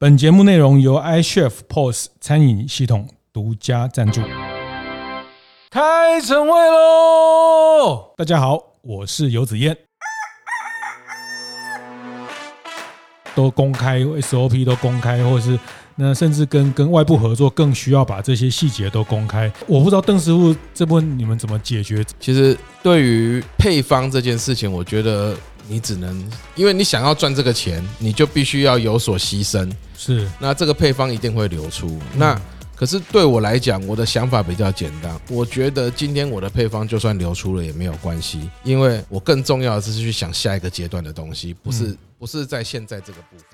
本节目内容由 iChef POS 餐饮系统独家赞助。开晨会喽！大家好，我是游子燕。都公开 SOP 都公开，或者是那甚至跟跟外部合作，更需要把这些细节都公开。我不知道邓师傅这部分你们怎么解决？其实对于配方这件事情，我觉得。你只能，因为你想要赚这个钱，你就必须要有所牺牲。是，那这个配方一定会流出。那可是对我来讲，我的想法比较简单。我觉得今天我的配方就算流出了也没有关系，因为我更重要的是去想下一个阶段的东西，不是不是在现在这个部分。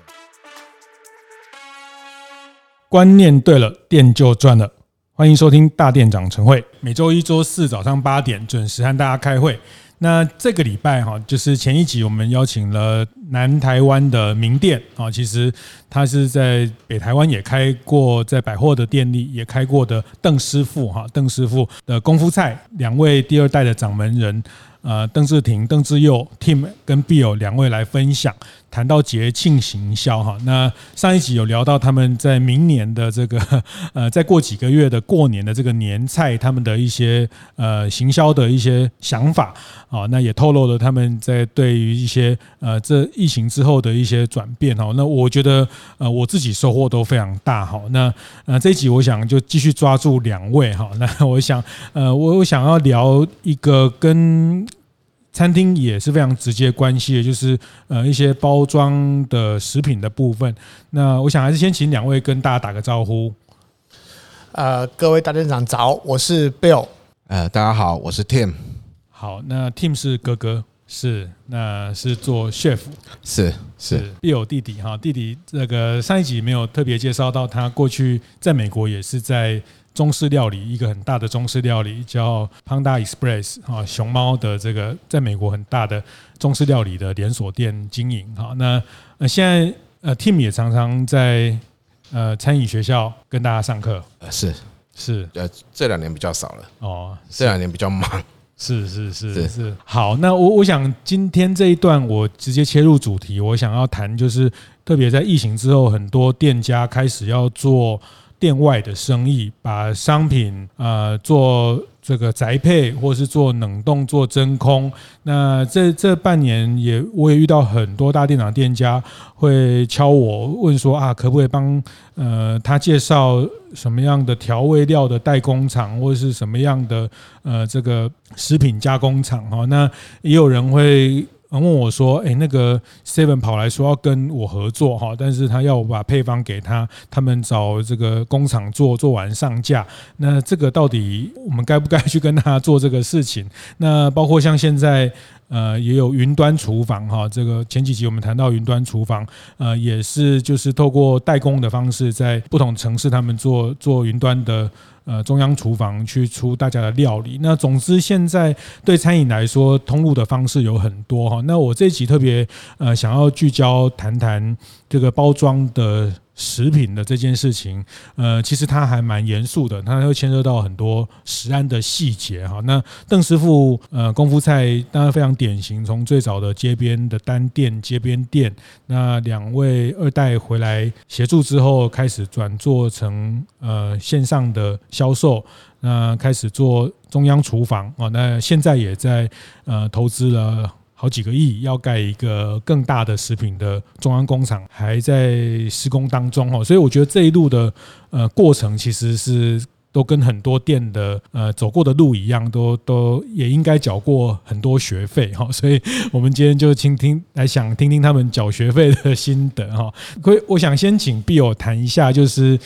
观念对了，店就赚了。欢迎收听大店长晨会，每周一、周四早上八点准时和大家开会。那这个礼拜哈，就是前一集我们邀请了南台湾的名店啊，其实他是在北台湾也开过，在百货的店里也开过的邓师傅哈，邓师傅的功夫菜，两位第二代的掌门人。呃，邓志廷、邓志佑、Tim 跟 Bill 两位来分享，谈到节庆行销哈。那上一集有聊到他们在明年的这个 呃，再过几个月的过年的这个年菜，他们的一些呃行销的一些想法啊。那也透露了他们在对于一些呃这疫情之后的一些转变哈。那我觉得呃我自己收获都非常大哈。那呃这一集我想就继续抓住两位哈。那我想呃我我想要聊一个跟餐厅也是非常直接关系的，就是呃一些包装的食品的部分。那我想还是先请两位跟大家打个招呼。呃，各位大店长早，我是 Bill。呃，大家好，我是 Tim。好，那 Tim 是哥哥，是那是做 chef，是是 Bill 弟弟哈，弟弟这个上一集没有特别介绍到，他过去在美国也是在。中式料理，一个很大的中式料理叫 Panda Express 啊，熊猫的这个在美国很大的中式料理的连锁店经营哈。那呃现在呃 Tim 也常常在呃餐饮学校跟大家上课，呃是是呃这两年比较少了哦，这两年比较忙，是是是是，是。好，那我我想今天这一段我直接切入主题，我想要谈就是特别在疫情之后，很多店家开始要做。店外的生意，把商品呃做这个宅配，或是做冷冻、做真空。那这这半年也，我也遇到很多大店长店家会敲我问说啊，可不可以帮呃他介绍什么样的调味料的代工厂，或者是什么样的呃这个食品加工厂哈？那也有人会。问我说：“诶，那个 Seven 跑来说要跟我合作哈，但是他要我把配方给他，他们找这个工厂做，做完上架。那这个到底我们该不该去跟他做这个事情？那包括像现在呃也有云端厨房哈，这个前几集我们谈到云端厨房，呃也是就是透过代工的方式，在不同城市他们做做云端的。”呃，中央厨房去出大家的料理。那总之，现在对餐饮来说，通路的方式有很多哈。那我这一集特别呃，想要聚焦谈谈这个包装的。食品的这件事情，呃，其实它还蛮严肃的，它会牵涉到很多食安的细节哈。那邓师傅，呃，功夫菜当然非常典型，从最早的街边的单店、街边店，那两位二代回来协助之后，开始转做成呃线上的销售，那开始做中央厨房啊，那现在也在呃投资了。好几个亿要盖一个更大的食品的中央工厂，还在施工当中哦，所以我觉得这一路的呃过程其实是都跟很多店的呃走过的路一样，都 都也应该缴过很多学费哈，所以我们今天就倾听来想听听他们缴学费的心得哈。所以我想先请 Bill 谈一下，就是。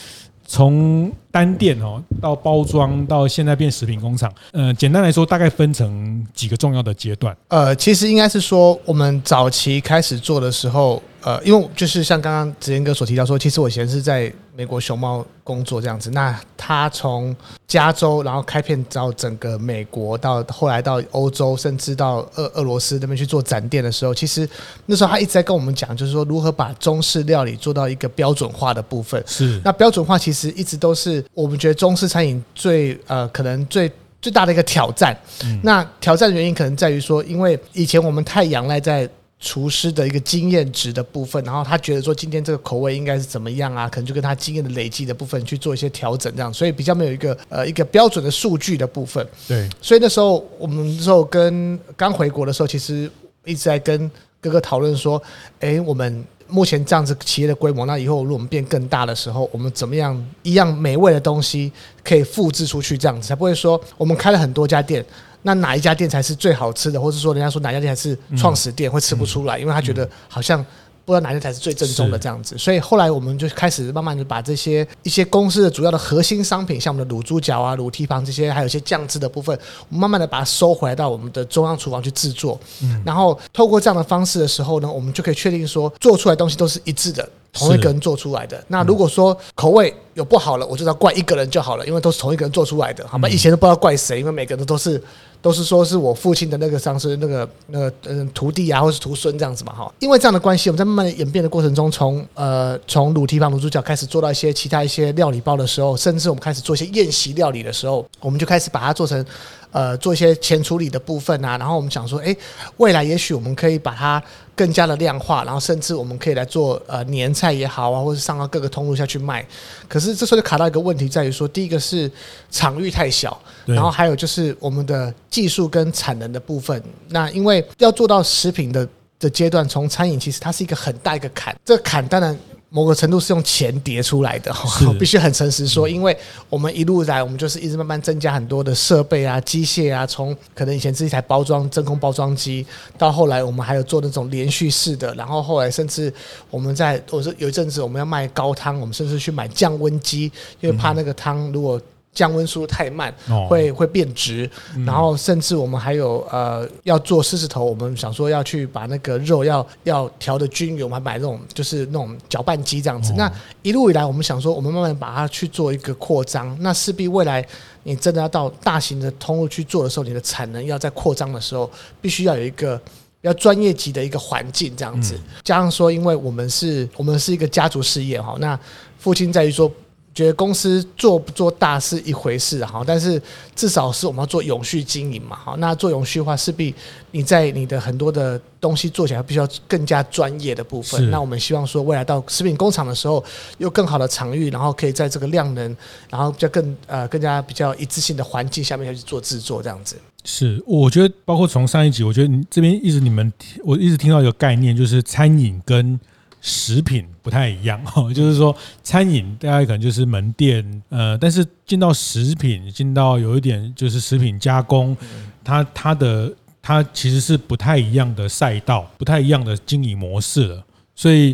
从单店哦到包装到现在变食品工厂，呃，简单来说，大概分成几个重要的阶段。呃，其实应该是说，我们早期开始做的时候。呃，因为就是像刚刚子燕哥所提到说，其实我以前是在美国熊猫工作这样子。那他从加州，然后开片到整个美国，到后来到欧洲，甚至到俄俄罗斯那边去做展店的时候，其实那时候他一直在跟我们讲，就是说如何把中式料理做到一个标准化的部分。是。那标准化其实一直都是我们觉得中式餐饮最呃可能最最大的一个挑战。嗯。那挑战的原因可能在于说，因为以前我们太仰赖在厨师的一个经验值的部分，然后他觉得说今天这个口味应该是怎么样啊？可能就跟他经验的累积的部分去做一些调整，这样，所以比较没有一个呃一个标准的数据的部分。对，所以那时候我们那时候跟刚回国的时候，其实一直在跟哥哥讨论说，哎，我们目前这样子企业的规模，那以后如果我们变更大的时候，我们怎么样一样美味的东西可以复制出去，这样子才不会说我们开了很多家店。那哪一家店才是最好吃的，或者说人家说哪家店才是创始店，会吃不出来，因为他觉得好像不知道哪家才是最正宗的这样子。所以后来我们就开始慢慢的把这些一些公司的主要的核心商品，像我们的卤猪脚啊、卤蹄膀这些，还有一些酱汁的部分，我们慢慢的把它收回来到我们的中央厨房去制作。然后透过这样的方式的时候呢，我们就可以确定说做出来东西都是一致的。同一个人做出来的。那如果说口味有不好了，我就要怪一个人就好了，因为都是同一个人做出来的，好吗？以前都不知道怪谁，因为每个人都是都是说是我父亲的那个上司，那个那个嗯徒弟啊，或是徒孙这样子嘛，哈。因为这样的关系，我们在慢慢的演变的过程中，从呃从卤蹄膀、卤猪脚开始做到一些其他一些料理包的时候，甚至我们开始做一些宴席料理的时候，我们就开始把它做成。呃，做一些前处理的部分啊，然后我们想说，诶，未来也许我们可以把它更加的量化，然后甚至我们可以来做呃年菜也好啊，或者上到各个通路下去卖。可是这时候就卡到一个问题，在于说，第一个是场域太小，然后还有就是我们的技术跟产能的部分。那因为要做到食品的的阶段，从餐饮其实它是一个很大一个坎，这个坎当然。某个程度是用钱叠出来的，我 必须很诚实说，因为我们一路来，我们就是一直慢慢增加很多的设备啊、机械啊，从可能以前是一台包装真空包装机，到后来我们还有做那种连续式的，然后后来甚至我们在我说有一阵子我们要卖高汤，我们甚至去买降温机，因为怕那个汤如果。降温速度太慢，会会变质。然后甚至我们还有呃要做狮子头，我们想说要去把那个肉要要调的均匀，我们还买那种就是那种搅拌机这样子。那一路以来，我们想说我们慢慢把它去做一个扩张。那势必未来你真的要到大型的通路去做的时候，你的产能要在扩张的时候，必须要有一个比较专业级的一个环境这样子。加上说，因为我们是我们是一个家族事业哈，那父亲在于说。觉得公司做不做大是一回事哈，但是至少是我们要做永续经营嘛，哈，那做永续的话，势必你在你的很多的东西做起来，必须要更加专业的部分。那我们希望说，未来到食品工厂的时候，有更好的场域，然后可以在这个量能，然后比较更呃更加比较一致性的环境下面要去做制作这样子。是，我觉得包括从上一集，我觉得你这边一直你们，我一直听到一个概念，就是餐饮跟。食品不太一样哈，就是说餐饮大家可能就是门店，呃，但是进到食品，进到有一点就是食品加工，它它的它其实是不太一样的赛道，不太一样的经营模式了。所以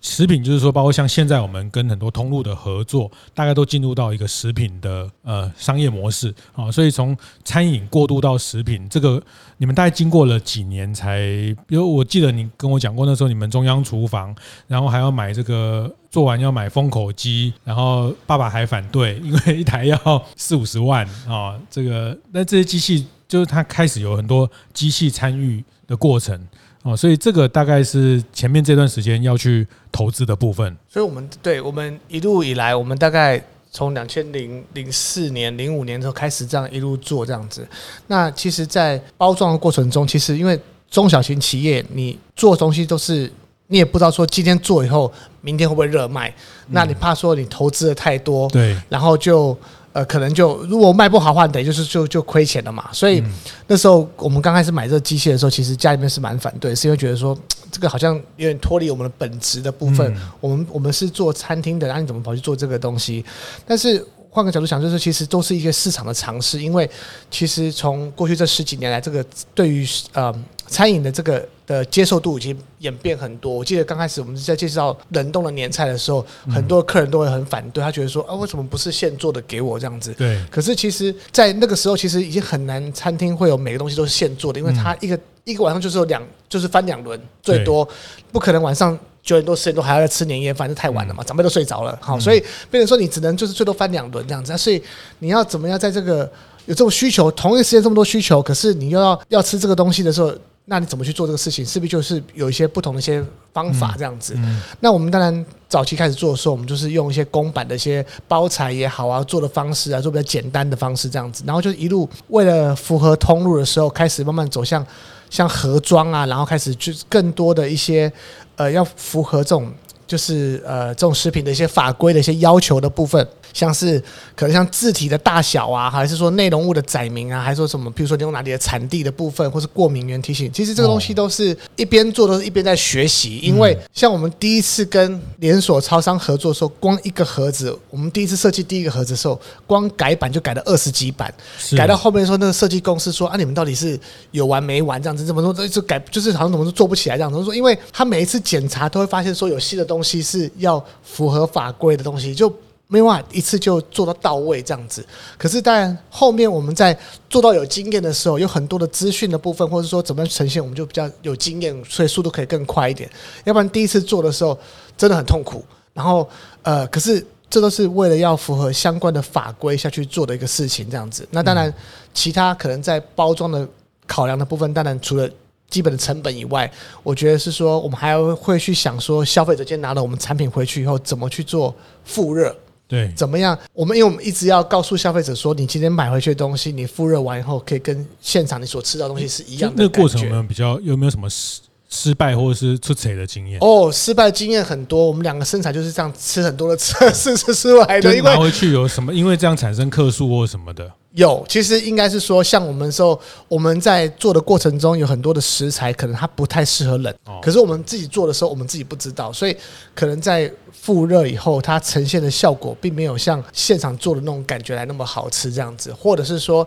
食品就是说，包括像现在我们跟很多通路的合作，大概都进入到一个食品的呃商业模式啊。所以从餐饮过渡到食品，这个你们大概经过了几年才？比如我记得你跟我讲过，那时候你们中央厨房，然后还要买这个做完要买封口机，然后爸爸还反对，因为一台要四五十万啊。这个那这些机器就是它开始有很多机器参与的过程。哦，所以这个大概是前面这段时间要去投资的部分。所以，我们对我们一路以来，我们大概从两千零零四年、零五年之后开始这样一路做这样子。那其实，在包装的过程中，其实因为中小型企业，你做东西都是你也不知道说今天做以后，明天会不会热卖。那你怕说你投资的太多，对，然后就。呃，可能就如果卖不好的话，等于就是就就亏钱了嘛。所以那时候我们刚开始买这个机械的时候，其实家里面是蛮反对，是因为觉得说这个好像有点脱离我们的本职的部分。我们我们是做餐厅的，那你怎么跑去做这个东西？但是换个角度想，就是其实都是一些市场的尝试，因为其实从过去这十几年来，这个对于呃。餐饮的这个的接受度已经演变很多。我记得刚开始我们在介绍冷冻的年菜的时候，很多客人都会很反对，他觉得说啊，为什么不是现做的给我这样子？对。可是其实，在那个时候，其实已经很难，餐厅会有每个东西都是现做的，因为他一个一个晚上就是有两，就是翻两轮，最多不可能晚上九点多十点多还要吃年夜饭，这太晚了嘛，长辈都睡着了。好，所以变成说你只能就是最多翻两轮这样子。所以你要怎么样在这个有这种需求，同一时间这么多需求，可是你又要要吃这个东西的时候。那你怎么去做这个事情？是不是就是有一些不同的一些方法这样子。那我们当然早期开始做的时候，我们就是用一些公版的一些包材也好啊，做的方式啊，做比较简单的方式这样子。然后就一路为了符合通路的时候，开始慢慢走向像盒装啊，然后开始就更多的一些呃要符合这种。就是呃，这种食品的一些法规的一些要求的部分，像是可能像字体的大小啊，还是说内容物的载明啊，还是说什么，比如说你用哪里的产地的部分，或是过敏源提醒，其实这个东西都是一边做，都是一边在学习。因为像我们第一次跟连锁超商合作的时候，光一个盒子，我们第一次设计第一个盒子的时候，光改版就改了二十几版，改到后面说那个设计公司说啊，你们到底是有完没完这样子？怎么说？就改就是好像怎么说做不起来这样子。说因为他每一次检查都会发现说有新的。东西是要符合法规的东西，就没办法一次就做到到位这样子。可是，当然后面我们在做到有经验的时候，有很多的资讯的部分，或者说怎么样呈现，我们就比较有经验，所以速度可以更快一点。要不然第一次做的时候真的很痛苦。然后，呃，可是这都是为了要符合相关的法规下去做的一个事情，这样子。那当然，其他可能在包装的考量的部分，当然除了。基本的成本以外，我觉得是说，我们还要会去想说，消费者今天拿了我们产品回去以后，怎么去做复热？对，怎么样？我们因为我们一直要告诉消费者说，你今天买回去的东西，你复热完以后，可以跟现场你所吃到的东西是一样的。那个过程我们比较有没有什么失？失败或者是出彩的经验哦，失败经验很多。我们两个生产就是这样吃很多的测试吃出来的。因为拿回去有什么？因为这样产生客数或什么的。有，其实应该是说，像我们时候我们在做的过程中，有很多的食材可能它不太适合冷。可是我们自己做的时候，我们自己不知道，所以可能在复热以后，它呈现的效果并没有像现场做的那种感觉来那么好吃这样子，或者是说，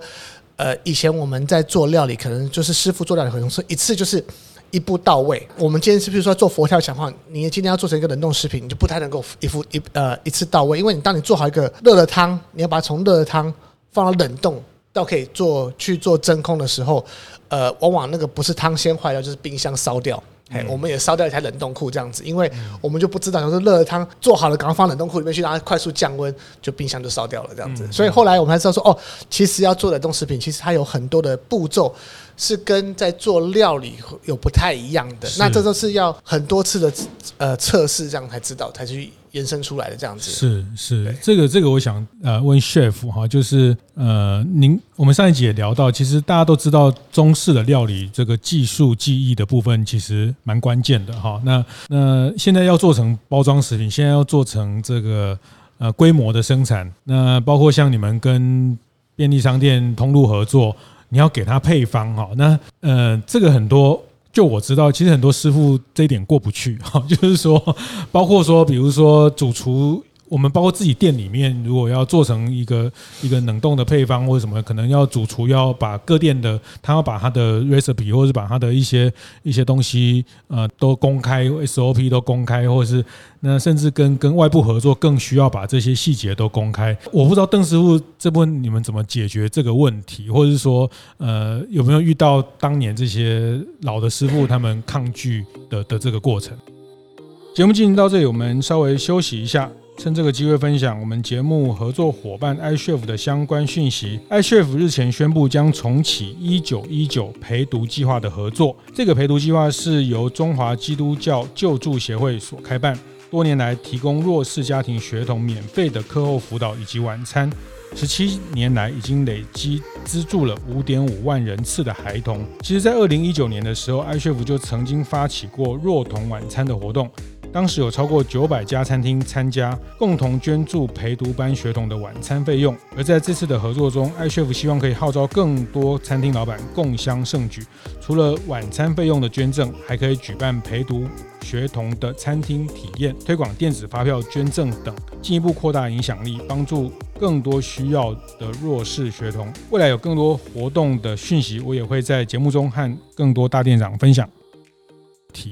呃，以前我们在做料理，可能就是师傅做料理可能是一次就是。一步到位。我们今天是不是说做佛跳墙的话，你今天要做成一个冷冻食品，你就不太能够一副一呃一次到位，因为你当你做好一个热的汤，你要把它从热的汤放到冷冻到可以做去做真空的时候，呃，往往那个不是汤先坏掉，就是冰箱烧掉。哎，我们也烧掉一台冷冻库这样子，因为我们就不知道，就是热的汤做好了，赶快放冷冻库里面去，让它快速降温，就冰箱就烧掉了这样子。所以后来我们才知道说，哦，其实要做冷冻食品，其实它有很多的步骤。是跟在做料理有不太一样的，那这都是要很多次的呃测试，这样才知道，才去延伸出来的这样子。是是，这个这个我想呃问 chef 哈，就是呃您我们上一集也聊到，其实大家都知道中式的料理这个技术技艺的部分其实蛮关键的哈。那那现在要做成包装食品，现在要做成这个呃规模的生产，那包括像你们跟便利商店通路合作。你要给他配方哈，那呃，这个很多，就我知道，其实很多师傅这一点过不去哈，就是说，包括说，比如说主厨。我们包括自己店里面，如果要做成一个一个冷冻的配方或者什么，可能要主厨要把各店的他要把他的 recipe 或者是把他的一些一些东西呃都公开 SOP 都公开，或者是那甚至跟跟外部合作更需要把这些细节都公开。我不知道邓师傅这部分你们怎么解决这个问题，或者是说呃有没有遇到当年这些老的师傅他们抗拒的的这个过程？节目进行到这里，我们稍微休息一下。趁这个机会分享我们节目合作伙伴 iChef 的相关讯息。iChef 日前宣布将重启一九一九陪读计划的合作。这个陪读计划是由中华基督教救助协会所开办，多年来提供弱势家庭学童免费的课后辅导以及晚餐。十七年来已经累积资助了五点五万人次的孩童。其实，在二零一九年的时候，iChef 就曾经发起过弱童晚餐的活动。当时有超过九百家餐厅参加，共同捐助陪读班学童的晚餐费用。而在这次的合作中，iChef 希望可以号召更多餐厅老板共襄盛举。除了晚餐费用的捐赠，还可以举办陪读学童的餐厅体验、推广电子发票捐赠等，进一步扩大影响力，帮助更多需要的弱势学童。未来有更多活动的讯息，我也会在节目中和更多大店长分享。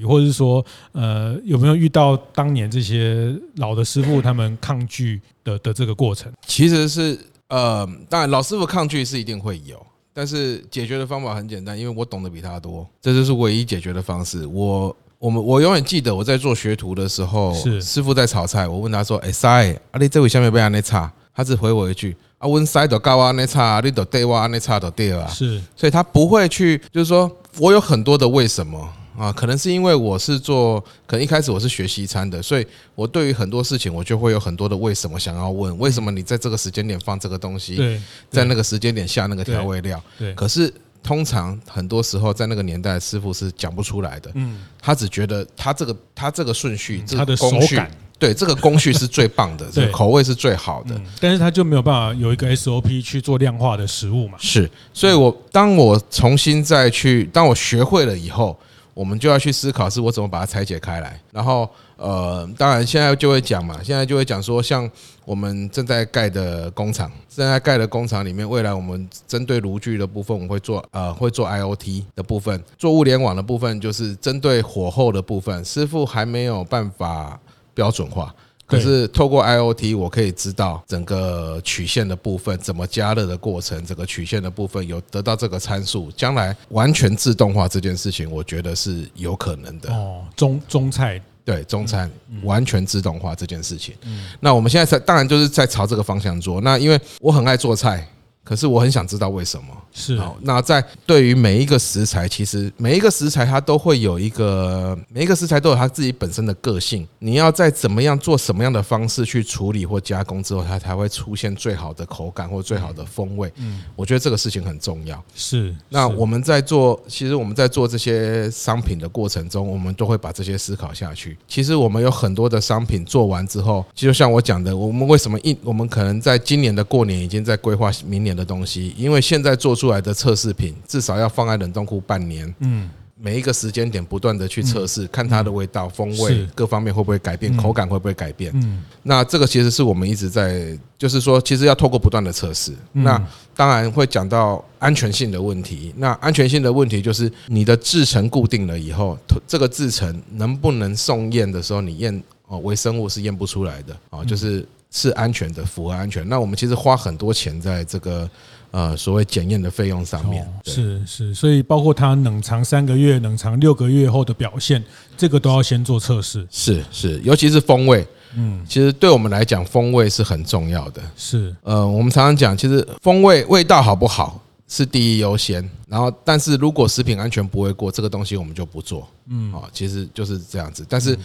或者是说，呃，有没有遇到当年这些老的师傅他们抗拒的的这个过程？其实是，呃，当然老师傅抗拒是一定会有，但是解决的方法很简单，因为我懂得比他多，这就是唯一解决的方式。我我们我永远记得我在做学徒的时候，是师傅在炒菜，我问他说：“哎，塞，啊，你这位下面被安那差？”他只回我一句：“啊，温塞都高啊，那差，你都对哇，那差都对啊。”是，所以他不会去，就是说我有很多的为什么。啊，可能是因为我是做，可能一开始我是学西餐的，所以我对于很多事情我就会有很多的为什么想要问，为什么你在这个时间点放这个东西，在那个时间点下那个调味料，对。可是通常很多时候在那个年代，师傅是讲不出来的。嗯，他只觉得他这个他这个顺序，他的工序，对这个工序是最棒的，这个口味是最好的。但是他就没有办法有一个 SOP 去做量化的食物嘛？是，所以我当我重新再去，当我学会了以后。我们就要去思考，是我怎么把它拆解开来。然后，呃，当然现在就会讲嘛，现在就会讲说，像我们正在盖的工厂，正在盖的工厂里面，未来我们针对炉具的部分，我们会做呃，会做 IoT 的部分，做物联网的部分，就是针对火候的部分，师傅还没有办法标准化。可是透过 IoT，我可以知道整个曲线的部分怎么加热的过程，整个曲线的部分有得到这个参数，将来完全自动化这件事情，我觉得是有可能的。哦，中中菜对中餐完全自动化这件事情，那我们现在在当然就是在朝这个方向做。那因为我很爱做菜。可是我很想知道为什么是好。那在对于每一个食材，其实每一个食材它都会有一个，每一个食材都有它自己本身的个性。你要在怎么样做什么样的方式去处理或加工之后，它才会出现最好的口感或最好的风味。嗯，我觉得这个事情很重要。是。那我们在做，其实我们在做这些商品的过程中，我们都会把这些思考下去。其实我们有很多的商品做完之后，就像我讲的，我们为什么一，我们可能在今年的过年已经在规划明年。的东西，因为现在做出来的测试品至少要放在冷冻库半年，嗯，每一个时间点不断的去测试，看它的味道、风味各方面会不会改变，口感会不会改变，嗯，那这个其实是我们一直在，就是说，其实要透过不断的测试，那当然会讲到安全性的问题。那安全性的问题就是你的制程固定了以后，这个制程能不能送验的时候，你验哦微生物是验不出来的哦，就是。是安全的，符合安全。那我们其实花很多钱在这个呃所谓检验的费用上面。是是，所以包括它冷藏三个月、冷藏六个月后的表现，这个都要先做测试。是是，尤其是风味。嗯，其实对我们来讲，风味是很重要的。是呃，我们常常讲，其实风味味道好不好是第一优先。然后，但是如果食品安全不会过，这个东西我们就不做。嗯，啊，其实就是这样子。但是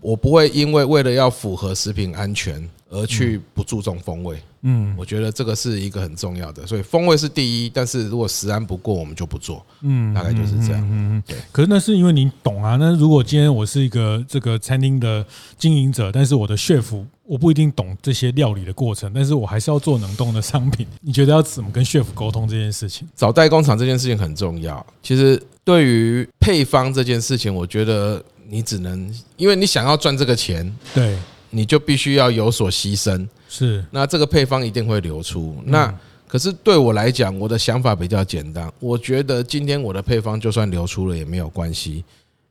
我不会因为为了要符合食品安全。而去不注重风味，嗯，我觉得这个是一个很重要的，所以风味是第一，但是如果食安不过，我们就不做，嗯，大概就是这样，嗯，对。可是那是因为你懂啊，那如果今天我是一个这个餐厅的经营者，但是我的 chef 我不一定懂这些料理的过程，但是我还是要做冷冻的商品，你觉得要怎么跟 chef 沟通这件事情？找代工厂这件事情很重要。其实对于配方这件事情，我觉得你只能因为你想要赚这个钱，对。你就必须要有所牺牲，是那这个配方一定会流出。那可是对我来讲，我的想法比较简单。我觉得今天我的配方就算流出了也没有关系，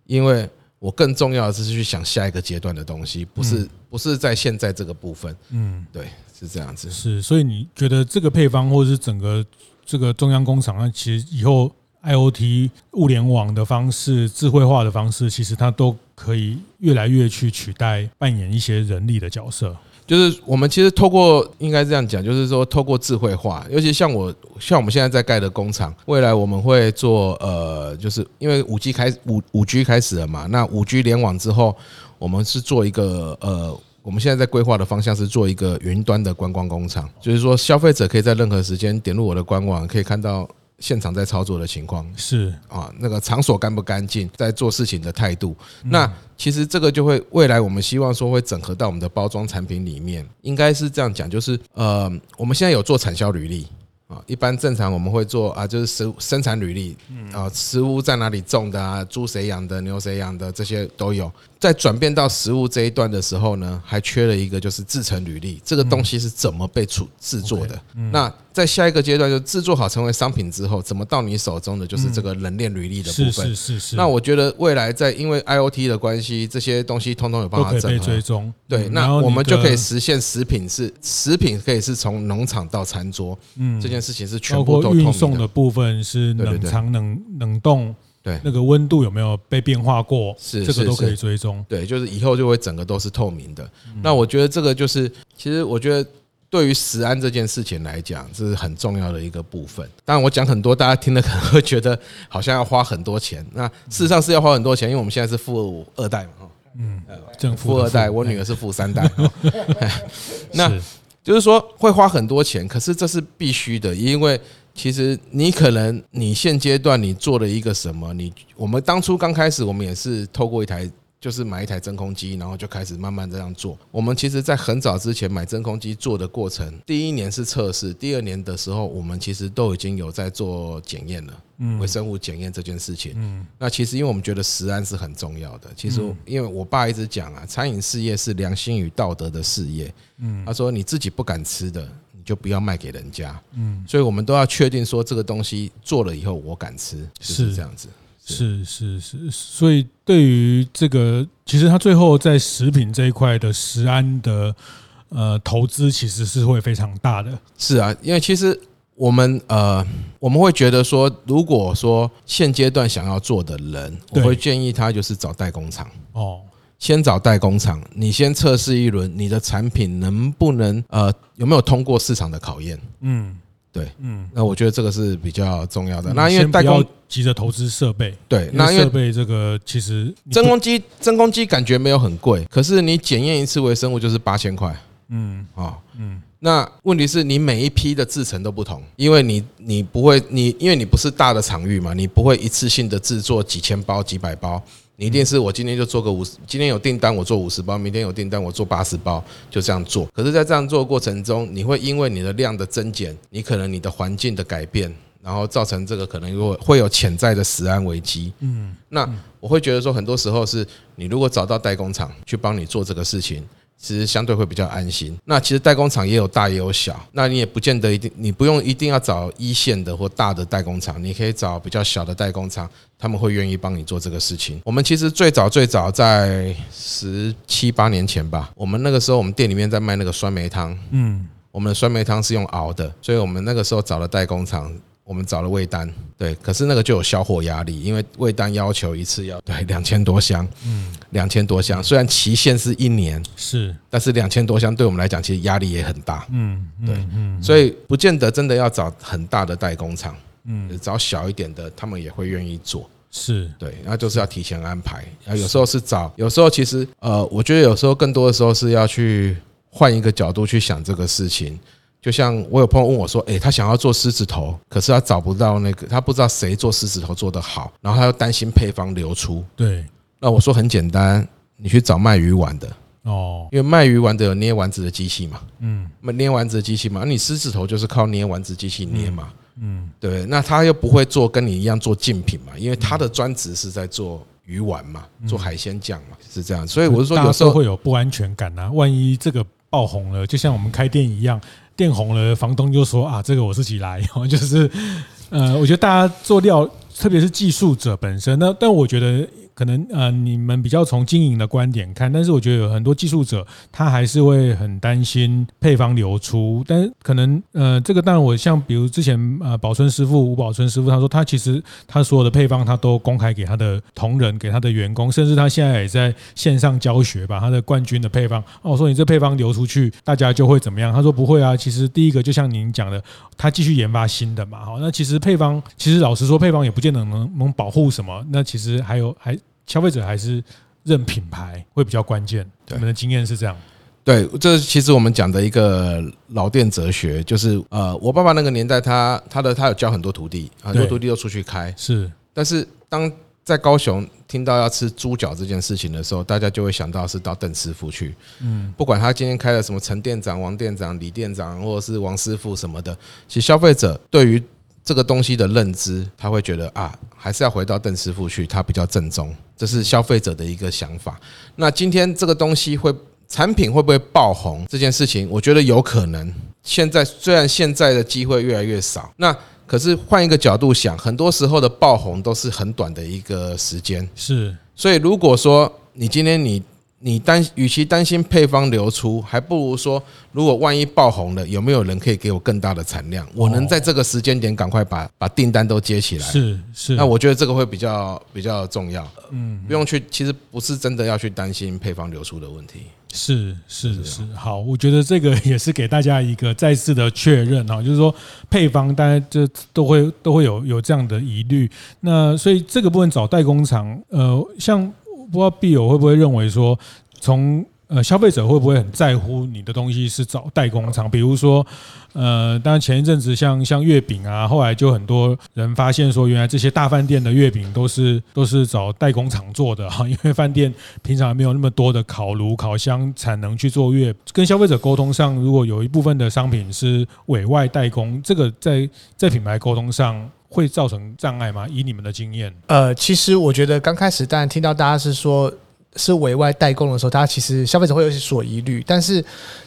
因为我更重要的是去想下一个阶段的东西，不是不是在现在这个部分。嗯，对，是这样子。是，所以你觉得这个配方或者是整个这个中央工厂，那其实以后 IoT 物联网的方式、智慧化的方式，其实它都。可以越来越去取代扮演一些人力的角色，就是我们其实透过应该这样讲，就是说透过智慧化，尤其像我像我们现在在盖的工厂，未来我们会做呃，就是因为五 G 开五五 G 开始了嘛，那五 G 联网之后，我们是做一个呃，我们现在在规划的方向是做一个云端的观光工厂，就是说消费者可以在任何时间点入我的官网，可以看到。现场在操作的情况。是。啊，那个场所干不干净，在做事情的态度。那其实这个就会未来我们希望说会整合到我们的包装产品里面，应该是这样讲，就是呃，我们现在有做产销履历啊，一般正常我们会做啊，就是食生产履历啊，食物在哪里种的啊，猪谁养的，牛谁养的，这些都有。在转变到食物这一段的时候呢，还缺了一个就是制成履历，这个东西是怎么被处制作的？那在下一个阶段就制作好成为商品之后，怎么到你手中的就是这个冷链履历的部分。是是是。那我觉得未来在因为 IoT 的关系，这些东西通通有办法整合。被追踪。对，那我们就可以实现食品是食品可以是从农场到餐桌，嗯，这件事情是全部都运送的部分是冷藏冷冷冻。对，那个温度有没有被变化过？是这个都可以追踪。对，就是以后就会整个都是透明的。那我觉得这个就是，其实我觉得对于食安这件事情来讲，这是很重要的一个部分。当然，我讲很多，大家听了可能会觉得好像要花很多钱。那事实上是要花很多钱，因为我们现在是富二代嘛，哈，嗯，正富二代，我女儿是富三代。那就是说会花很多钱，可是这是必须的，因为。其实你可能你现阶段你做了一个什么？你我们当初刚开始，我们也是透过一台。就是买一台真空机，然后就开始慢慢这样做。我们其实，在很早之前买真空机做的过程，第一年是测试，第二年的时候，我们其实都已经有在做检验了，嗯，微生物检验这件事情。嗯，那其实因为我们觉得食安是很重要的。其实因为我爸一直讲啊，餐饮事业是良心与道德的事业。嗯，他说你自己不敢吃的，你就不要卖给人家。嗯，所以我们都要确定说这个东西做了以后我敢吃，是这样子。是是是，所以对于这个，其实他最后在食品这一块的食安的呃投资，其实是会非常大的。是啊，因为其实我们呃我们会觉得说，如果说现阶段想要做的人，我会建议他就是找代工厂哦，先找代工厂，你先测试一轮，你的产品能不能呃有没有通过市场的考验？嗯。对，嗯，那我觉得这个是比较重要的。那因为代工急着投资设备，对，那因为设备这个其实真空机，真空机感觉没有很贵，可是你检验一次微生物就是八千块，嗯，啊，嗯，那问题是你每一批的制成都不同，因为你你不会，你因为你不是大的场域嘛，你不会一次性的制作几千包、几百包。你一定是我今天就做个五十，今天有订单我做五十包，明天有订单我做八十包，就这样做。可是，在这样做的过程中，你会因为你的量的增减，你可能你的环境的改变，然后造成这个可能会会有潜在的食安危机。嗯，那我会觉得说，很多时候是你如果找到代工厂去帮你做这个事情。其实相对会比较安心。那其实代工厂也有大也有小，那你也不见得一定，你不用一定要找一线的或大的代工厂，你可以找比较小的代工厂，他们会愿意帮你做这个事情。我们其实最早最早在十七八年前吧，我们那个时候我们店里面在卖那个酸梅汤，嗯，我们的酸梅汤是用熬的，所以我们那个时候找了代工厂。我们找了魏丹，对，可是那个就有销货压力，因为魏丹要求一次要对两千多箱，嗯，两千多箱，虽然期限是一年，是，但是两千多箱对我们来讲其实压力也很大，嗯，对，嗯，所以不见得真的要找很大的代工厂，嗯，找小一点的，他们也会愿意做，是。对，那就是要提前安排，啊，有时候是找，有时候其实呃，我觉得有时候更多的时候是要去换一个角度去想这个事情。就像我有朋友问我说：“诶，他想要做狮子头，可是他找不到那个，他不知道谁做狮子头做得好，然后他又担心配方流出。”对，那我说很简单，你去找卖鱼丸的。哦，因为卖鱼丸的有捏丸子的机器嘛，嗯，捏丸子的机器嘛，你狮子头就是靠捏丸子机器捏嘛，嗯，对，那他又不会做跟你一样做竞品嘛，因为他的专职是在做鱼丸嘛，做海鲜酱嘛，是这样，所以我是说有时候会有不安全感啊，万一这个爆红了，就像我们开店一样。电红了，房东就说啊，这个我自己来，然 后就是，呃，我觉得大家做料，特别是技术者本身，那但我觉得。可能呃，你们比较从经营的观点看，但是我觉得有很多技术者他还是会很担心配方流出。但可能呃，这个当然我像比如之前呃，宝春师傅吴宝春师傅他说他其实他所有的配方他都公开给他的同仁，给他的员工，甚至他现在也在线上教学吧。他的冠军的配方，哦，我说你这配方流出去，大家就会怎么样？他说不会啊，其实第一个就像您讲的，他继续研发新的嘛。好，那其实配方其实老实说，配方也不见得能能保护什么。那其实还有还。消费者还是认品牌会比较关键。我们的经验是这样。对，这其实我们讲的一个老店哲学，就是呃，我爸爸那个年代，他他的他有教很多徒弟，很多徒弟都出去开。是，但是当在高雄听到要吃猪脚这件事情的时候，大家就会想到是到邓师傅去。嗯，不管他今天开了什么陈店长、王店长、李店长，或者是王师傅什么的，其实消费者对于这个东西的认知，他会觉得啊，还是要回到邓师傅去，他比较正宗，这是消费者的一个想法。那今天这个东西会产品会不会爆红这件事情，我觉得有可能。现在虽然现在的机会越来越少，那可是换一个角度想，很多时候的爆红都是很短的一个时间。是，所以如果说你今天你。你担，与其担心配方流出，还不如说，如果万一爆红了，有没有人可以给我更大的产量？我能在这个时间点赶快把把订单都接起来。是是，那我觉得这个会比较比较重要。嗯，不用去，其实不是真的要去担心配方流出的问题。是是是，好，我觉得这个也是给大家一个再次的确认哈，就是说配方大家就都会都会有有这样的疑虑。那所以这个部分找代工厂，呃，像。不知道 B 友会不会认为说，从呃，消费者会不会很在乎你的东西是找代工厂？比如说，呃，当然前一阵子像像月饼啊，后来就很多人发现说，原来这些大饭店的月饼都是都是找代工厂做的哈，因为饭店平常没有那么多的烤炉、烤箱产能去做月。跟消费者沟通上，如果有一部分的商品是委外代工，这个在在品牌沟通上会造成障碍吗？以你们的经验？呃，其实我觉得刚开始当然听到大家是说。是委外代工的时候，大家其实消费者会有些所疑虑，但是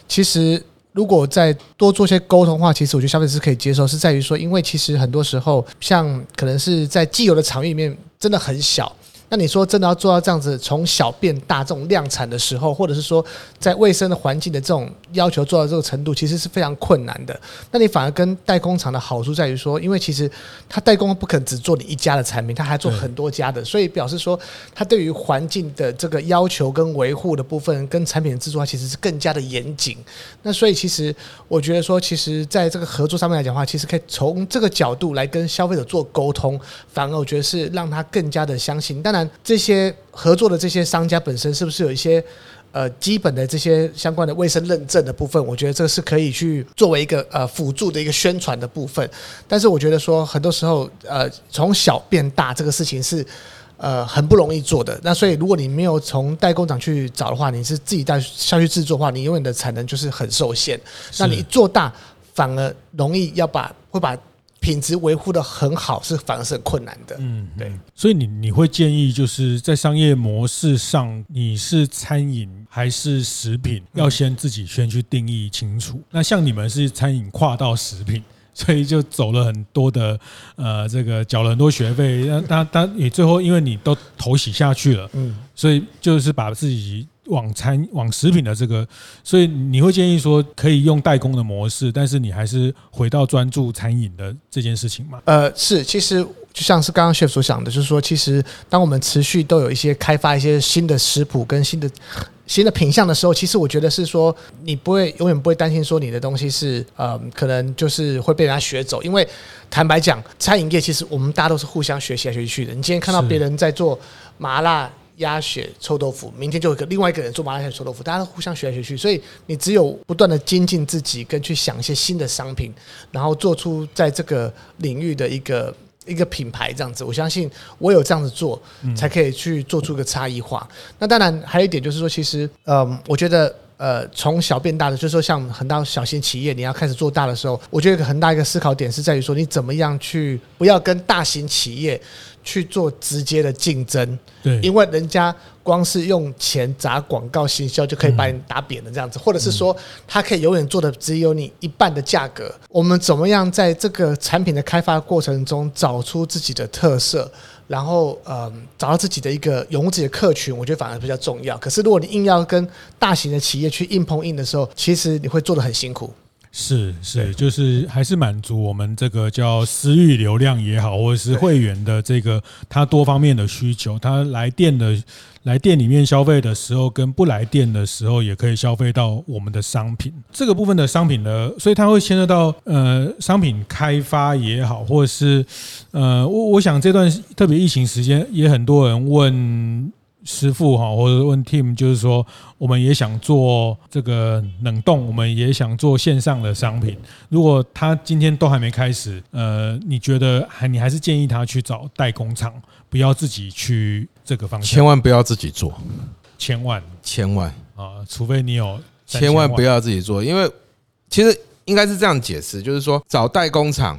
其实如果再多做些沟通的话，其实我觉得消费者是可以接受，是在于说，因为其实很多时候，像可能是在既有的场域里面，真的很小。那你说真的要做到这样子从小变大这种量产的时候，或者是说在卫生的环境的这种要求做到这个程度，其实是非常困难的。那你反而跟代工厂的好处在于说，因为其实他代工不可能只做你一家的产品，他还做很多家的，所以表示说他对于环境的这个要求跟维护的部分，跟产品的制作，它其实是更加的严谨。那所以其实我觉得说，其实在这个合作上面来讲的话，其实可以从这个角度来跟消费者做沟通，反而我觉得是让他更加的相信。当然。这些合作的这些商家本身是不是有一些呃基本的这些相关的卫生认证的部分？我觉得这是可以去作为一个呃辅助的一个宣传的部分。但是我觉得说很多时候呃从小变大这个事情是呃很不容易做的。那所以如果你没有从代工厂去找的话，你是自己带下去制作的话，你永远的产能就是很受限。那你做大反而容易要把会把。品质维护的很好，是反而是很困难的。嗯，对。所以你你会建议，就是在商业模式上，你是餐饮还是食品，要先自己先去定义清楚。那像你们是餐饮跨到食品，所以就走了很多的呃，这个缴了很多学费。那当当你最后因为你都投洗下去了，嗯，所以就是把自己。往餐往食品的这个，所以你会建议说可以用代工的模式，但是你还是回到专注餐饮的这件事情吗？呃，是，其实就像是刚刚 Chef 所想的，就是说，其实当我们持续都有一些开发一些新的食谱跟新的新的品相的时候，其实我觉得是说，你不会永远不会担心说你的东西是呃，可能就是会被人家学走，因为坦白讲，餐饮业其实我们大家都是互相学习来学习去的。你今天看到别人在做麻辣。鸭血臭豆腐，明天就有一个另外一个人做麻辣鲜臭豆腐，大家都互相学来学去，所以你只有不断的精进自己，跟去想一些新的商品，然后做出在这个领域的一个一个品牌这样子。我相信我有这样子做，才可以去做出个差异化。那当然还有一点就是说，其实，嗯，我觉得，呃，从小变大的，就是说像很大小型企业，你要开始做大的时候，我觉得一个很大一个思考点是在于说，你怎么样去不要跟大型企业。去做直接的竞争，对，因为人家光是用钱砸广告行销就可以把你打扁了这样子，或者是说他可以永远做的只有你一半的价格。我们怎么样在这个产品的开发过程中找出自己的特色，然后嗯找到自己的一个拥挤的客群，我觉得反而比较重要。可是如果你硬要跟大型的企业去硬碰硬的时候，其实你会做的很辛苦。是是，就是还是满足我们这个叫私域流量也好，或者是会员的这个他多方面的需求，他来店的来店里面消费的时候，跟不来店的时候也可以消费到我们的商品。这个部分的商品呢，所以它会牵涉到呃商品开发也好，或者是呃我我想这段特别疫情时间也很多人问。师傅哈，或者问 team，就是说，我们也想做这个冷冻，我们也想做线上的商品。如果他今天都还没开始，呃，你觉得还你还是建议他去找代工厂，不要自己去这个方向。千万不要自己做，千万千万啊！除非你有千，千万不要自己做，因为其实应该是这样解释，就是说找代工厂，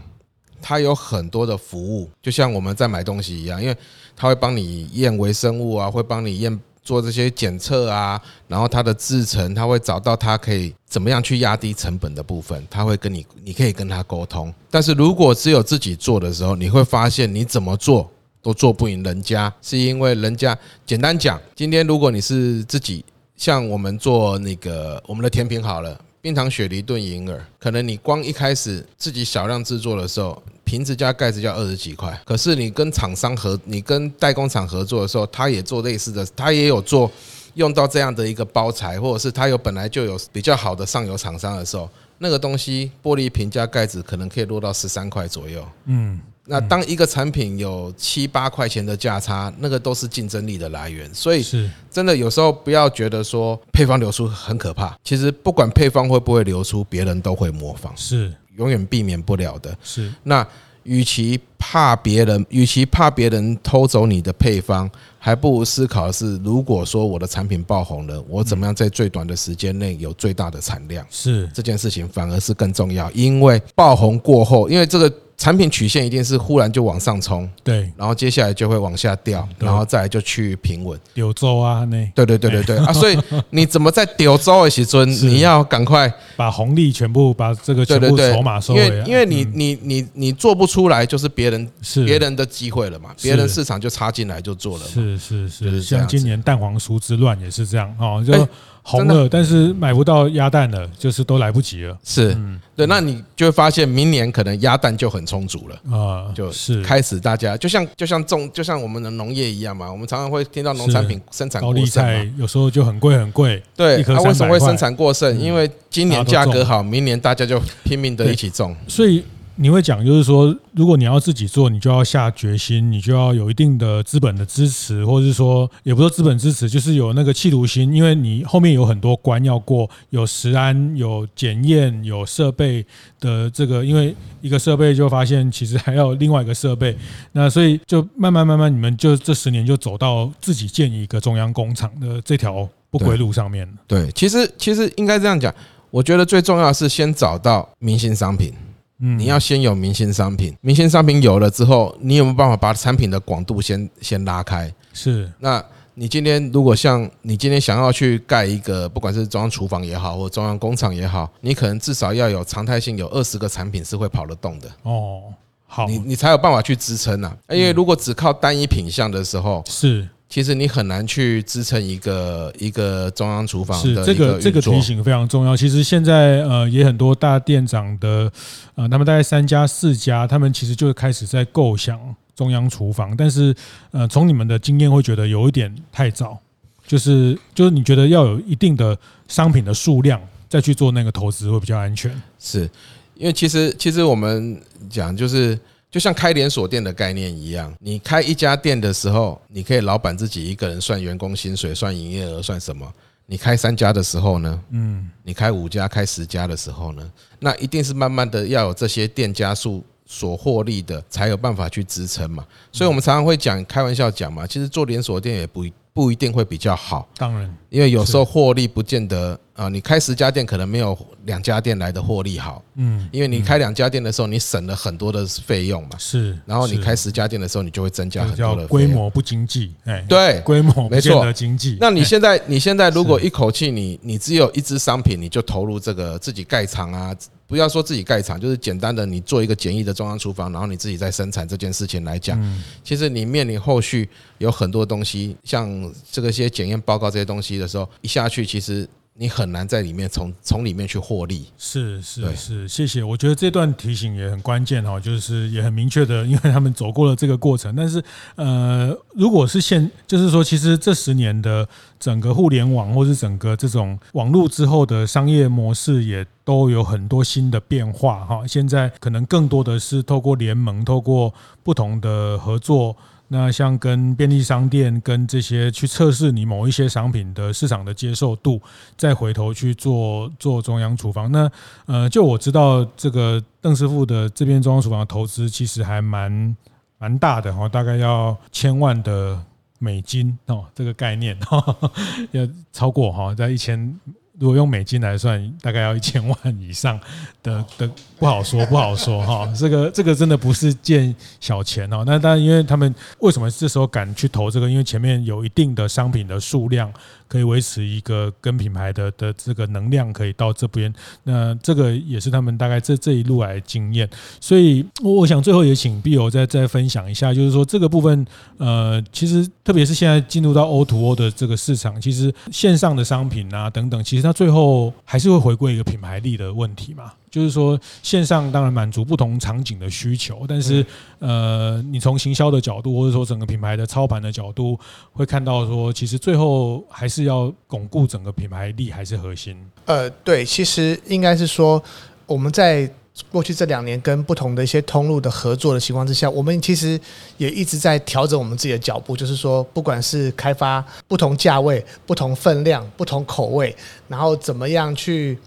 它有很多的服务，就像我们在买东西一样，因为。他会帮你验微生物啊，会帮你验做这些检测啊，然后它的制程，他会找到它可以怎么样去压低成本的部分，他会跟你，你可以跟他沟通。但是如果只有自己做的时候，你会发现你怎么做都做不赢人家，是因为人家简单讲，今天如果你是自己，像我们做那个我们的甜品好了。冰糖雪梨炖银耳，可能你光一开始自己小量制作的时候，瓶子加盖子就要二十几块。可是你跟厂商合，你跟代工厂合作的时候，他也做类似的，他也有做用到这样的一个包材，或者是他有本来就有比较好的上游厂商的时候，那个东西玻璃瓶加盖子可能可以落到十三块左右。嗯。那当一个产品有七八块钱的价差，那个都是竞争力的来源。所以是真的有时候不要觉得说配方流出很可怕，其实不管配方会不会流出，别人都会模仿，是永远避免不了的。是那。与其怕别人，与其怕别人偷走你的配方，还不如思考的是，如果说我的产品爆红了，我怎么样在最短的时间内有最大的产量？是这件事情反而是更重要，因为爆红过后，因为这个。产品曲线一定是忽然就往上冲，对，然后接下来就会往下掉，然后再来就趋于平稳。柳州啊，那。对对对对对。啊，所以你怎么在柳州的时尊，你要赶快把红利全部把这个全部筹码收回，因为因为你你你你做不出来，就是别人是。别人的机会了嘛，别人市场就插进来就做了，是是是，像今年蛋黄酥之乱也是这样哦，就。红了，但是买不到鸭蛋了，就是都来不及了。是，对，那你就会发现明年可能鸭蛋就很充足了。啊，就是。开始大家就像就像种就像我们的农业一样嘛，我们常常会听到农产品生产过剩，有时候就很贵很贵。对，它为什么会生产过剩？因为今年价格好，明年大家就拼命的一起种，所以。你会讲，就是说，如果你要自己做，你就要下决心，你就要有一定的资本的支持，或者是说，也不说资本支持，就是有那个企图心，因为你后面有很多关要过，有食安、有检验、有设备的这个，因为一个设备就发现其实还要另外一个设备，那所以就慢慢慢慢，你们就这十年就走到自己建一个中央工厂的这条不归路上面。了，对，其实其实应该这样讲，我觉得最重要是先找到明星商品。嗯，你要先有明星商品，明星商品有了之后，你有没有办法把产品的广度先先拉开？是，那你今天如果像你今天想要去盖一个，不管是中央厨房也好，或中央工厂也好，你可能至少要有常态性，有二十个产品是会跑得动的。哦，好，你你才有办法去支撑呐。因为如果只靠单一品项的时候，是。其实你很难去支撑一个一个中央厨房的。是这个这个提醒非常重要。其实现在呃也很多大店长的呃，他们大概三家四家，他们其实就开始在构想中央厨房。但是呃，从你们的经验会觉得有一点太早，就是就是你觉得要有一定的商品的数量再去做那个投资会比较安全。是因为其实其实我们讲就是。就像开连锁店的概念一样，你开一家店的时候，你可以老板自己一个人算员工薪水、算营业额、算什么？你开三家的时候呢？嗯，你开五家、开十家的时候呢？那一定是慢慢的要有这些店家数所获利的，才有办法去支撑嘛。所以我们常常会讲，开玩笑讲嘛，其实做连锁店也不不一定会比较好。当然，因为有时候获利不见得。啊，你开十家店可能没有两家店来的获利好，嗯，因为你开两家店的时候，你省了很多的费用嘛，是，然后你开十家店的时候，你就会增加很多的规模不经济，哎，对，规模没错，经济。那你现在你现在如果一口气你你只有一支商品，你就投入这个自己盖厂啊。不要说自己盖厂，就是简单的你做一个简易的中央厨房，然后你自己在生产这件事情来讲，其实你面临后续有很多东西，像这个些检验报告这些东西的时候，一下去其实。你很难在里面从从里面去获利。是是是，谢谢。我觉得这段提醒也很关键哈，就是也很明确的，因为他们走过了这个过程。但是呃，如果是现，就是说，其实这十年的整个互联网或是整个这种网络之后的商业模式，也都有很多新的变化哈。现在可能更多的是透过联盟，透过不同的合作。那像跟便利商店跟这些去测试你某一些商品的市场的接受度，再回头去做做中央厨房。那呃，就我知道这个邓师傅的这边中央厨房的投资其实还蛮蛮大的哈，大概要千万的美金哦，这个概念哈，要超过哈，在一千。如果用美金来算，大概要一千万以上的的，不好说，不好说哈。这个这个真的不是件小钱哦。那但，因为他们为什么这时候敢去投这个？因为前面有一定的商品的数量。可以维持一个跟品牌的的这个能量，可以到这边。那这个也是他们大概这这一路来的经验。所以，我想最后也请 Bill 再再分享一下，就是说这个部分，呃，其实特别是现在进入到 O to O 的这个市场，其实线上的商品啊等等，其实它最后还是会回归一个品牌力的问题嘛。就是说，线上当然满足不同场景的需求，但是呃，你从行销的角度，或者说整个品牌的操盘的角度，会看到说，其实最后还是要巩固整个品牌力还是核心。呃，对，其实应该是说我们在过去这两年跟不同的一些通路的合作的情况之下，我们其实也一直在调整我们自己的脚步，就是说，不管是开发不同价位、不同分量、不同口味，然后怎么样去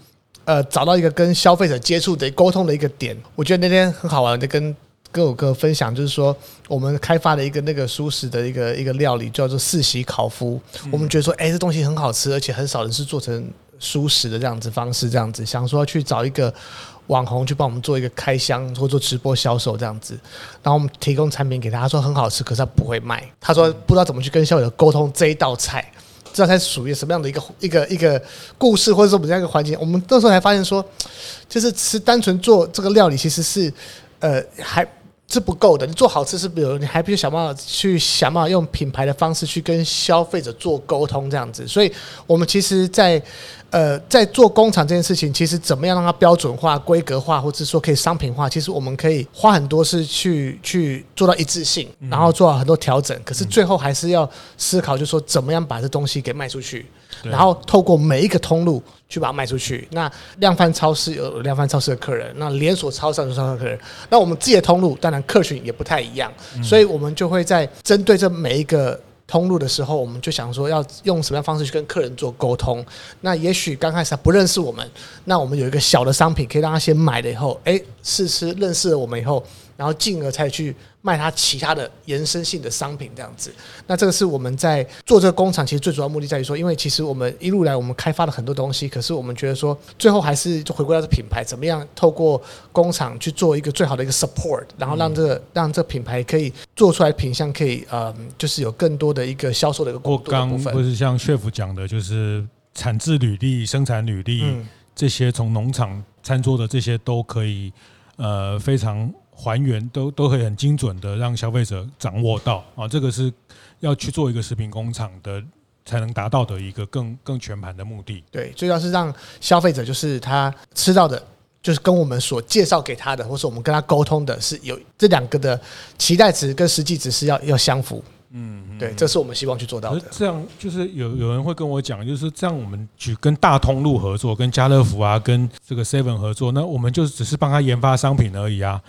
呃找到一个跟消费者接触的沟通的一个点。我觉得那天很好玩的跟跟我哥分享，就是说我们开发了一个那个蔬食的一个一个料理，叫做四喜烤麸。我们觉得说，哎，这东西很好吃，而且很少人是做成蔬食的这样子方式，这样子想说去找一个。网红去帮我们做一个开箱或做直播销售这样子，然后我们提供产品给他，他说很好吃，可是他不会卖。他说不知道怎么去跟消费者沟通这一道菜，知道菜属于什么样的一个一个一个故事，或者说我们这样一个环境。我们那时候才发现说，就是吃单纯做这个料理其实是呃还是不够的。你做好吃是比如你还必须想办法去想办法用品牌的方式去跟消费者做沟通这样子。所以我们其实，在呃，在做工厂这件事情，其实怎么样让它标准化、规格化，或者说可以商品化，其实我们可以花很多是去去做到一致性，然后做好很多调整。可是最后还是要思考，就是说怎么样把这东西给卖出去，然后透过每一个通路去把它卖出去。那量贩超市有量贩超市的客人，那连锁超市有超市的客人，那我们自己的通路当然客群也不太一样，所以我们就会在针对这每一个。通路的时候，我们就想说要用什么样方式去跟客人做沟通。那也许刚开始他不认识我们，那我们有一个小的商品可以让他先买了以后，哎，试吃认识了我们以后。然后进而才去卖它其他的延伸性的商品，这样子。那这个是我们在做这个工厂，其实最主要目的在于说，因为其实我们一路来我们开发了很多东西，可是我们觉得说，最后还是就回归到这品牌，怎么样透过工厂去做一个最好的一个 support，然后让这个让这品牌可以做出来品相可以呃，就是有更多的一个销售的一个过刚部分。或是像 chef 讲的，就是产制履历、生产履历、嗯、这些，从农场餐桌的这些都可以呃非常。还原都都可以很精准的让消费者掌握到啊，这个是要去做一个食品工厂的才能达到的一个更更全盘的目的。对，最要是让消费者就是他吃到的，就是跟我们所介绍给他的，或是我们跟他沟通的是有这两个的期待值跟实际值是要要相符。嗯，对，这是我们希望去做到的。这样就是有有人会跟我讲，就是这样，我们去跟大通路合作，跟家乐福啊，跟这个 Seven 合作，那我们就只是帮他研发商品而已啊。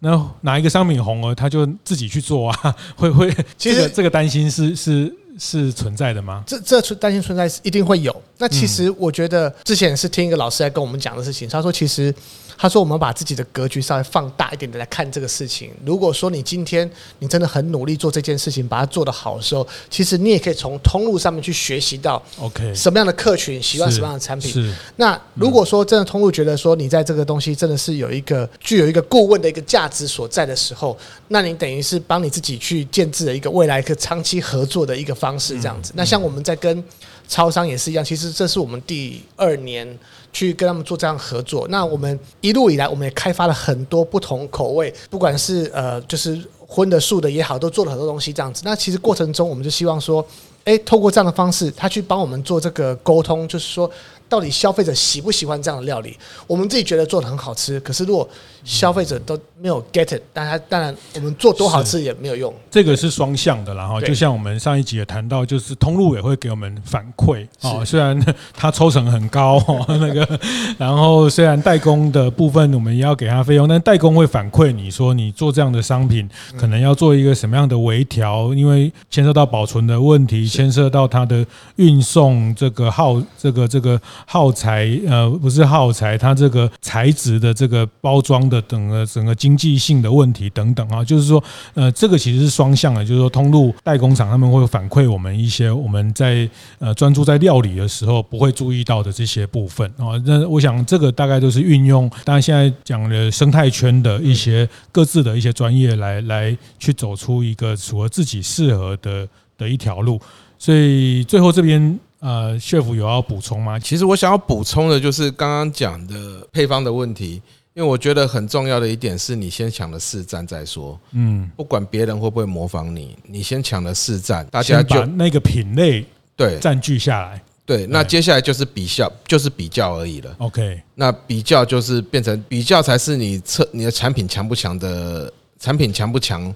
那哪一个商品红了，他就自己去做啊？会会，其实这个担心是是是存在的吗？这这担心存在是一定会有。那其实我觉得之前是听一个老师来跟我们讲的事情，他说其实。他说：“我们把自己的格局稍微放大一点的来看这个事情。如果说你今天你真的很努力做这件事情，把它做得好的时候，其实你也可以从通路上面去学习到，OK，什么样的客群喜欢什么样的产品。是。那如果说真的通路觉得说你在这个东西真的是有一个具有一个顾问的一个价值所在的时候，那你等于是帮你自己去建置了一个未来一个长期合作的一个方式，这样子。那像我们在跟超商也是一样，其实这是我们第二年。”去跟他们做这样合作，那我们一路以来，我们也开发了很多不同口味，不管是呃，就是荤的素的也好，都做了很多东西这样子。那其实过程中，我们就希望说，诶，透过这样的方式，他去帮我们做这个沟通，就是说。到底消费者喜不喜欢这样的料理？我们自己觉得做的很好吃，可是如果消费者都没有 get it，但他当然我们做多好吃也没有用。这个是双向的，然后就像我们上一集也谈到，就是通路也会给我们反馈啊。虽然它抽成很高，那个，然后虽然代工的部分我们也要给他费用，但代工会反馈你说你做这样的商品可能要做一个什么样的微调，因为牵涉到保存的问题，牵涉到它的运送这个耗这个这个。耗材呃，不是耗材，它这个材质的这个包装的整个整个经济性的问题等等啊，就是说呃，这个其实是双向的，就是说通路代工厂他们会反馈我们一些我们在呃专注在料理的时候不会注意到的这些部分啊。那我想这个大概都是运用，当然现在讲的生态圈的一些各自的一些专业来来去走出一个符合自己适合的的一条路。所以最后这边。呃，chef 有要补充吗？其实我想要补充的就是刚刚讲的配方的问题，因为我觉得很重要的一点是你先抢了市占再说。嗯，不管别人会不会模仿你，你先抢了市占，大家就那个品类对占据下来。对，那接下来就是比较，就是比较而已了。OK，那比较就是变成比较才是你测你的产品强不强的产品强不强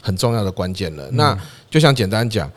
很重要的关键了。那就像简单讲。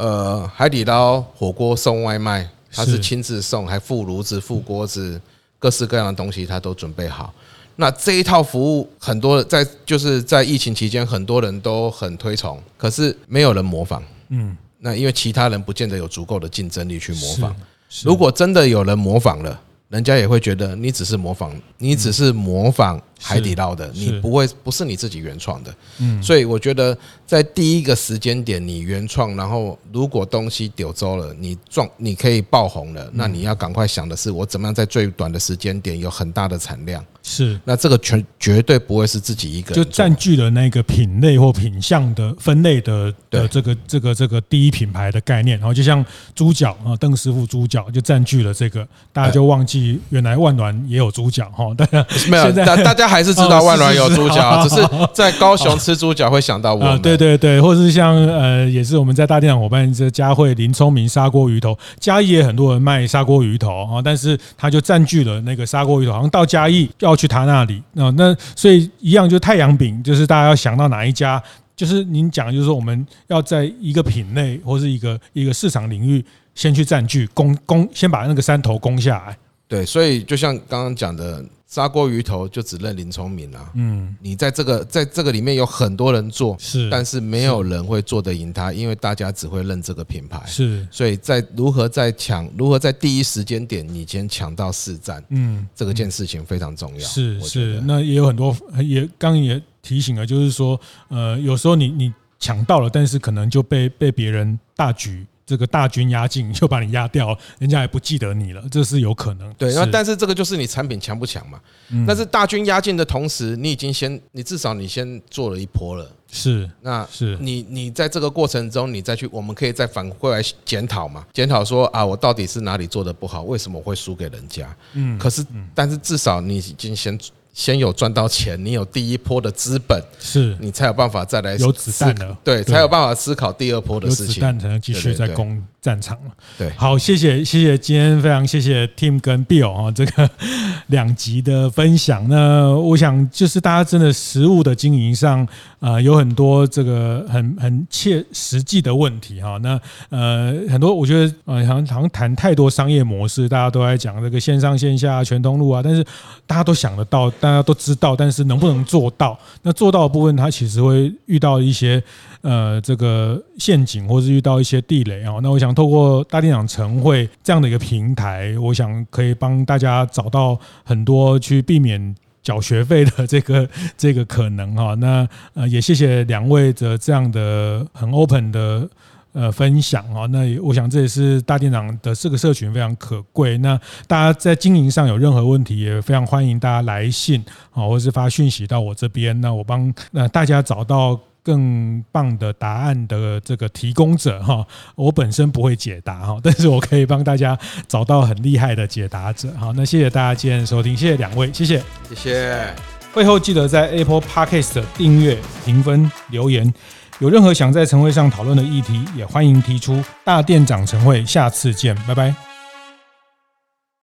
呃，海底捞火锅送外卖，他是亲自送，还附炉子、附锅子，各式各样的东西他都准备好。那这一套服务，很多在就是在疫情期间，很多人都很推崇，可是没有人模仿。嗯，那因为其他人不见得有足够的竞争力去模仿。如果真的有人模仿了，人家也会觉得你只是模仿，你只是模仿海底捞的，你不会不是你自己原创的。嗯，所以我觉得在第一个时间点你原创，然后如果东西丢走了，你撞你可以爆红了，那你要赶快想的是我怎么样在最短的时间点有很大的产量。是，那这个全绝对不会是自己一个人，就占据了那个品类或品相的分类的的这个这个这个第一品牌的概念，然后就像猪脚啊，邓师傅猪脚就占据了这个，大家就忘记原来万峦也有猪脚哈，大家没有，大大家还是知道万峦有猪脚，只是 在高雄吃猪脚会想到我们，对对对，或者是像呃，也是我们在大店长伙伴这佳慧林聪明砂锅鱼头，嘉义也很多人卖砂锅鱼头啊，但是他就占据了那个砂锅鱼头，好像到嘉义要。要去他那里，那那所以一样，就太阳饼，就是大家要想到哪一家，就是您讲，就是说我们要在一个品类或是一个一个市场领域先去占据，攻攻，先把那个山头攻下来。对，所以就像刚刚讲的。砂锅鱼头就只认林聪明啊，嗯，你在这个在这个里面有很多人做，是，但是没有人会做得赢他，因为大家只会认这个品牌，是，所以在如何在抢，如何在第一时间点你先抢到市占，嗯，这个件事情非常重要，是是，那也有很多也刚也提醒了，就是说，呃，有时候你你抢到了，但是可能就被被别人大举。这个大军压境就把你压掉，人家也不记得你了，这是有可能。对，那但是这个就是你产品强不强嘛？但是大军压境的同时，你已经先，你至少你先做了一波了。是，那是你你在这个过程中，你再去，我们可以再反过来检讨嘛？检讨说啊，我到底是哪里做的不好？为什么会输给人家？嗯，可是，但是至少你已经先。先有赚到钱，你有第一波的资本，是你才有办法再来有子弹的，对，才有办法思考第二波的事情，有子弹才能继续再攻战场了。对，好，谢谢，谢谢，今天非常谢谢 Tim 跟 Bill 啊，这个 两集的分享。那我想就是大家真的实物的经营上啊，有很多这个很很切实际的问题哈。那呃，很多我觉得呃，好像好像谈太多商业模式，大家都在讲这个线上线下全通路啊，但是大家都想得到。大家都知道，但是能不能做到？那做到的部分，它其实会遇到一些呃这个陷阱，或是遇到一些地雷啊。那我想透过大店长晨会这样的一个平台，我想可以帮大家找到很多去避免缴学费的这个这个可能哈。那呃也谢谢两位的这样的很 open 的。呃，分享哦，那我想这也是大店长的这个社群非常可贵。那大家在经营上有任何问题，也非常欢迎大家来信啊，或是发讯息到我这边。那我帮那大家找到更棒的答案的这个提供者哈。我本身不会解答哈，但是我可以帮大家找到很厉害的解答者。好，那谢谢大家今天的收听，谢谢两位，谢谢，谢谢。会后记得在 Apple Podcast 订阅、评分、留言。有任何想在晨会上讨论的议题，也欢迎提出。大店长晨会，下次见，拜拜。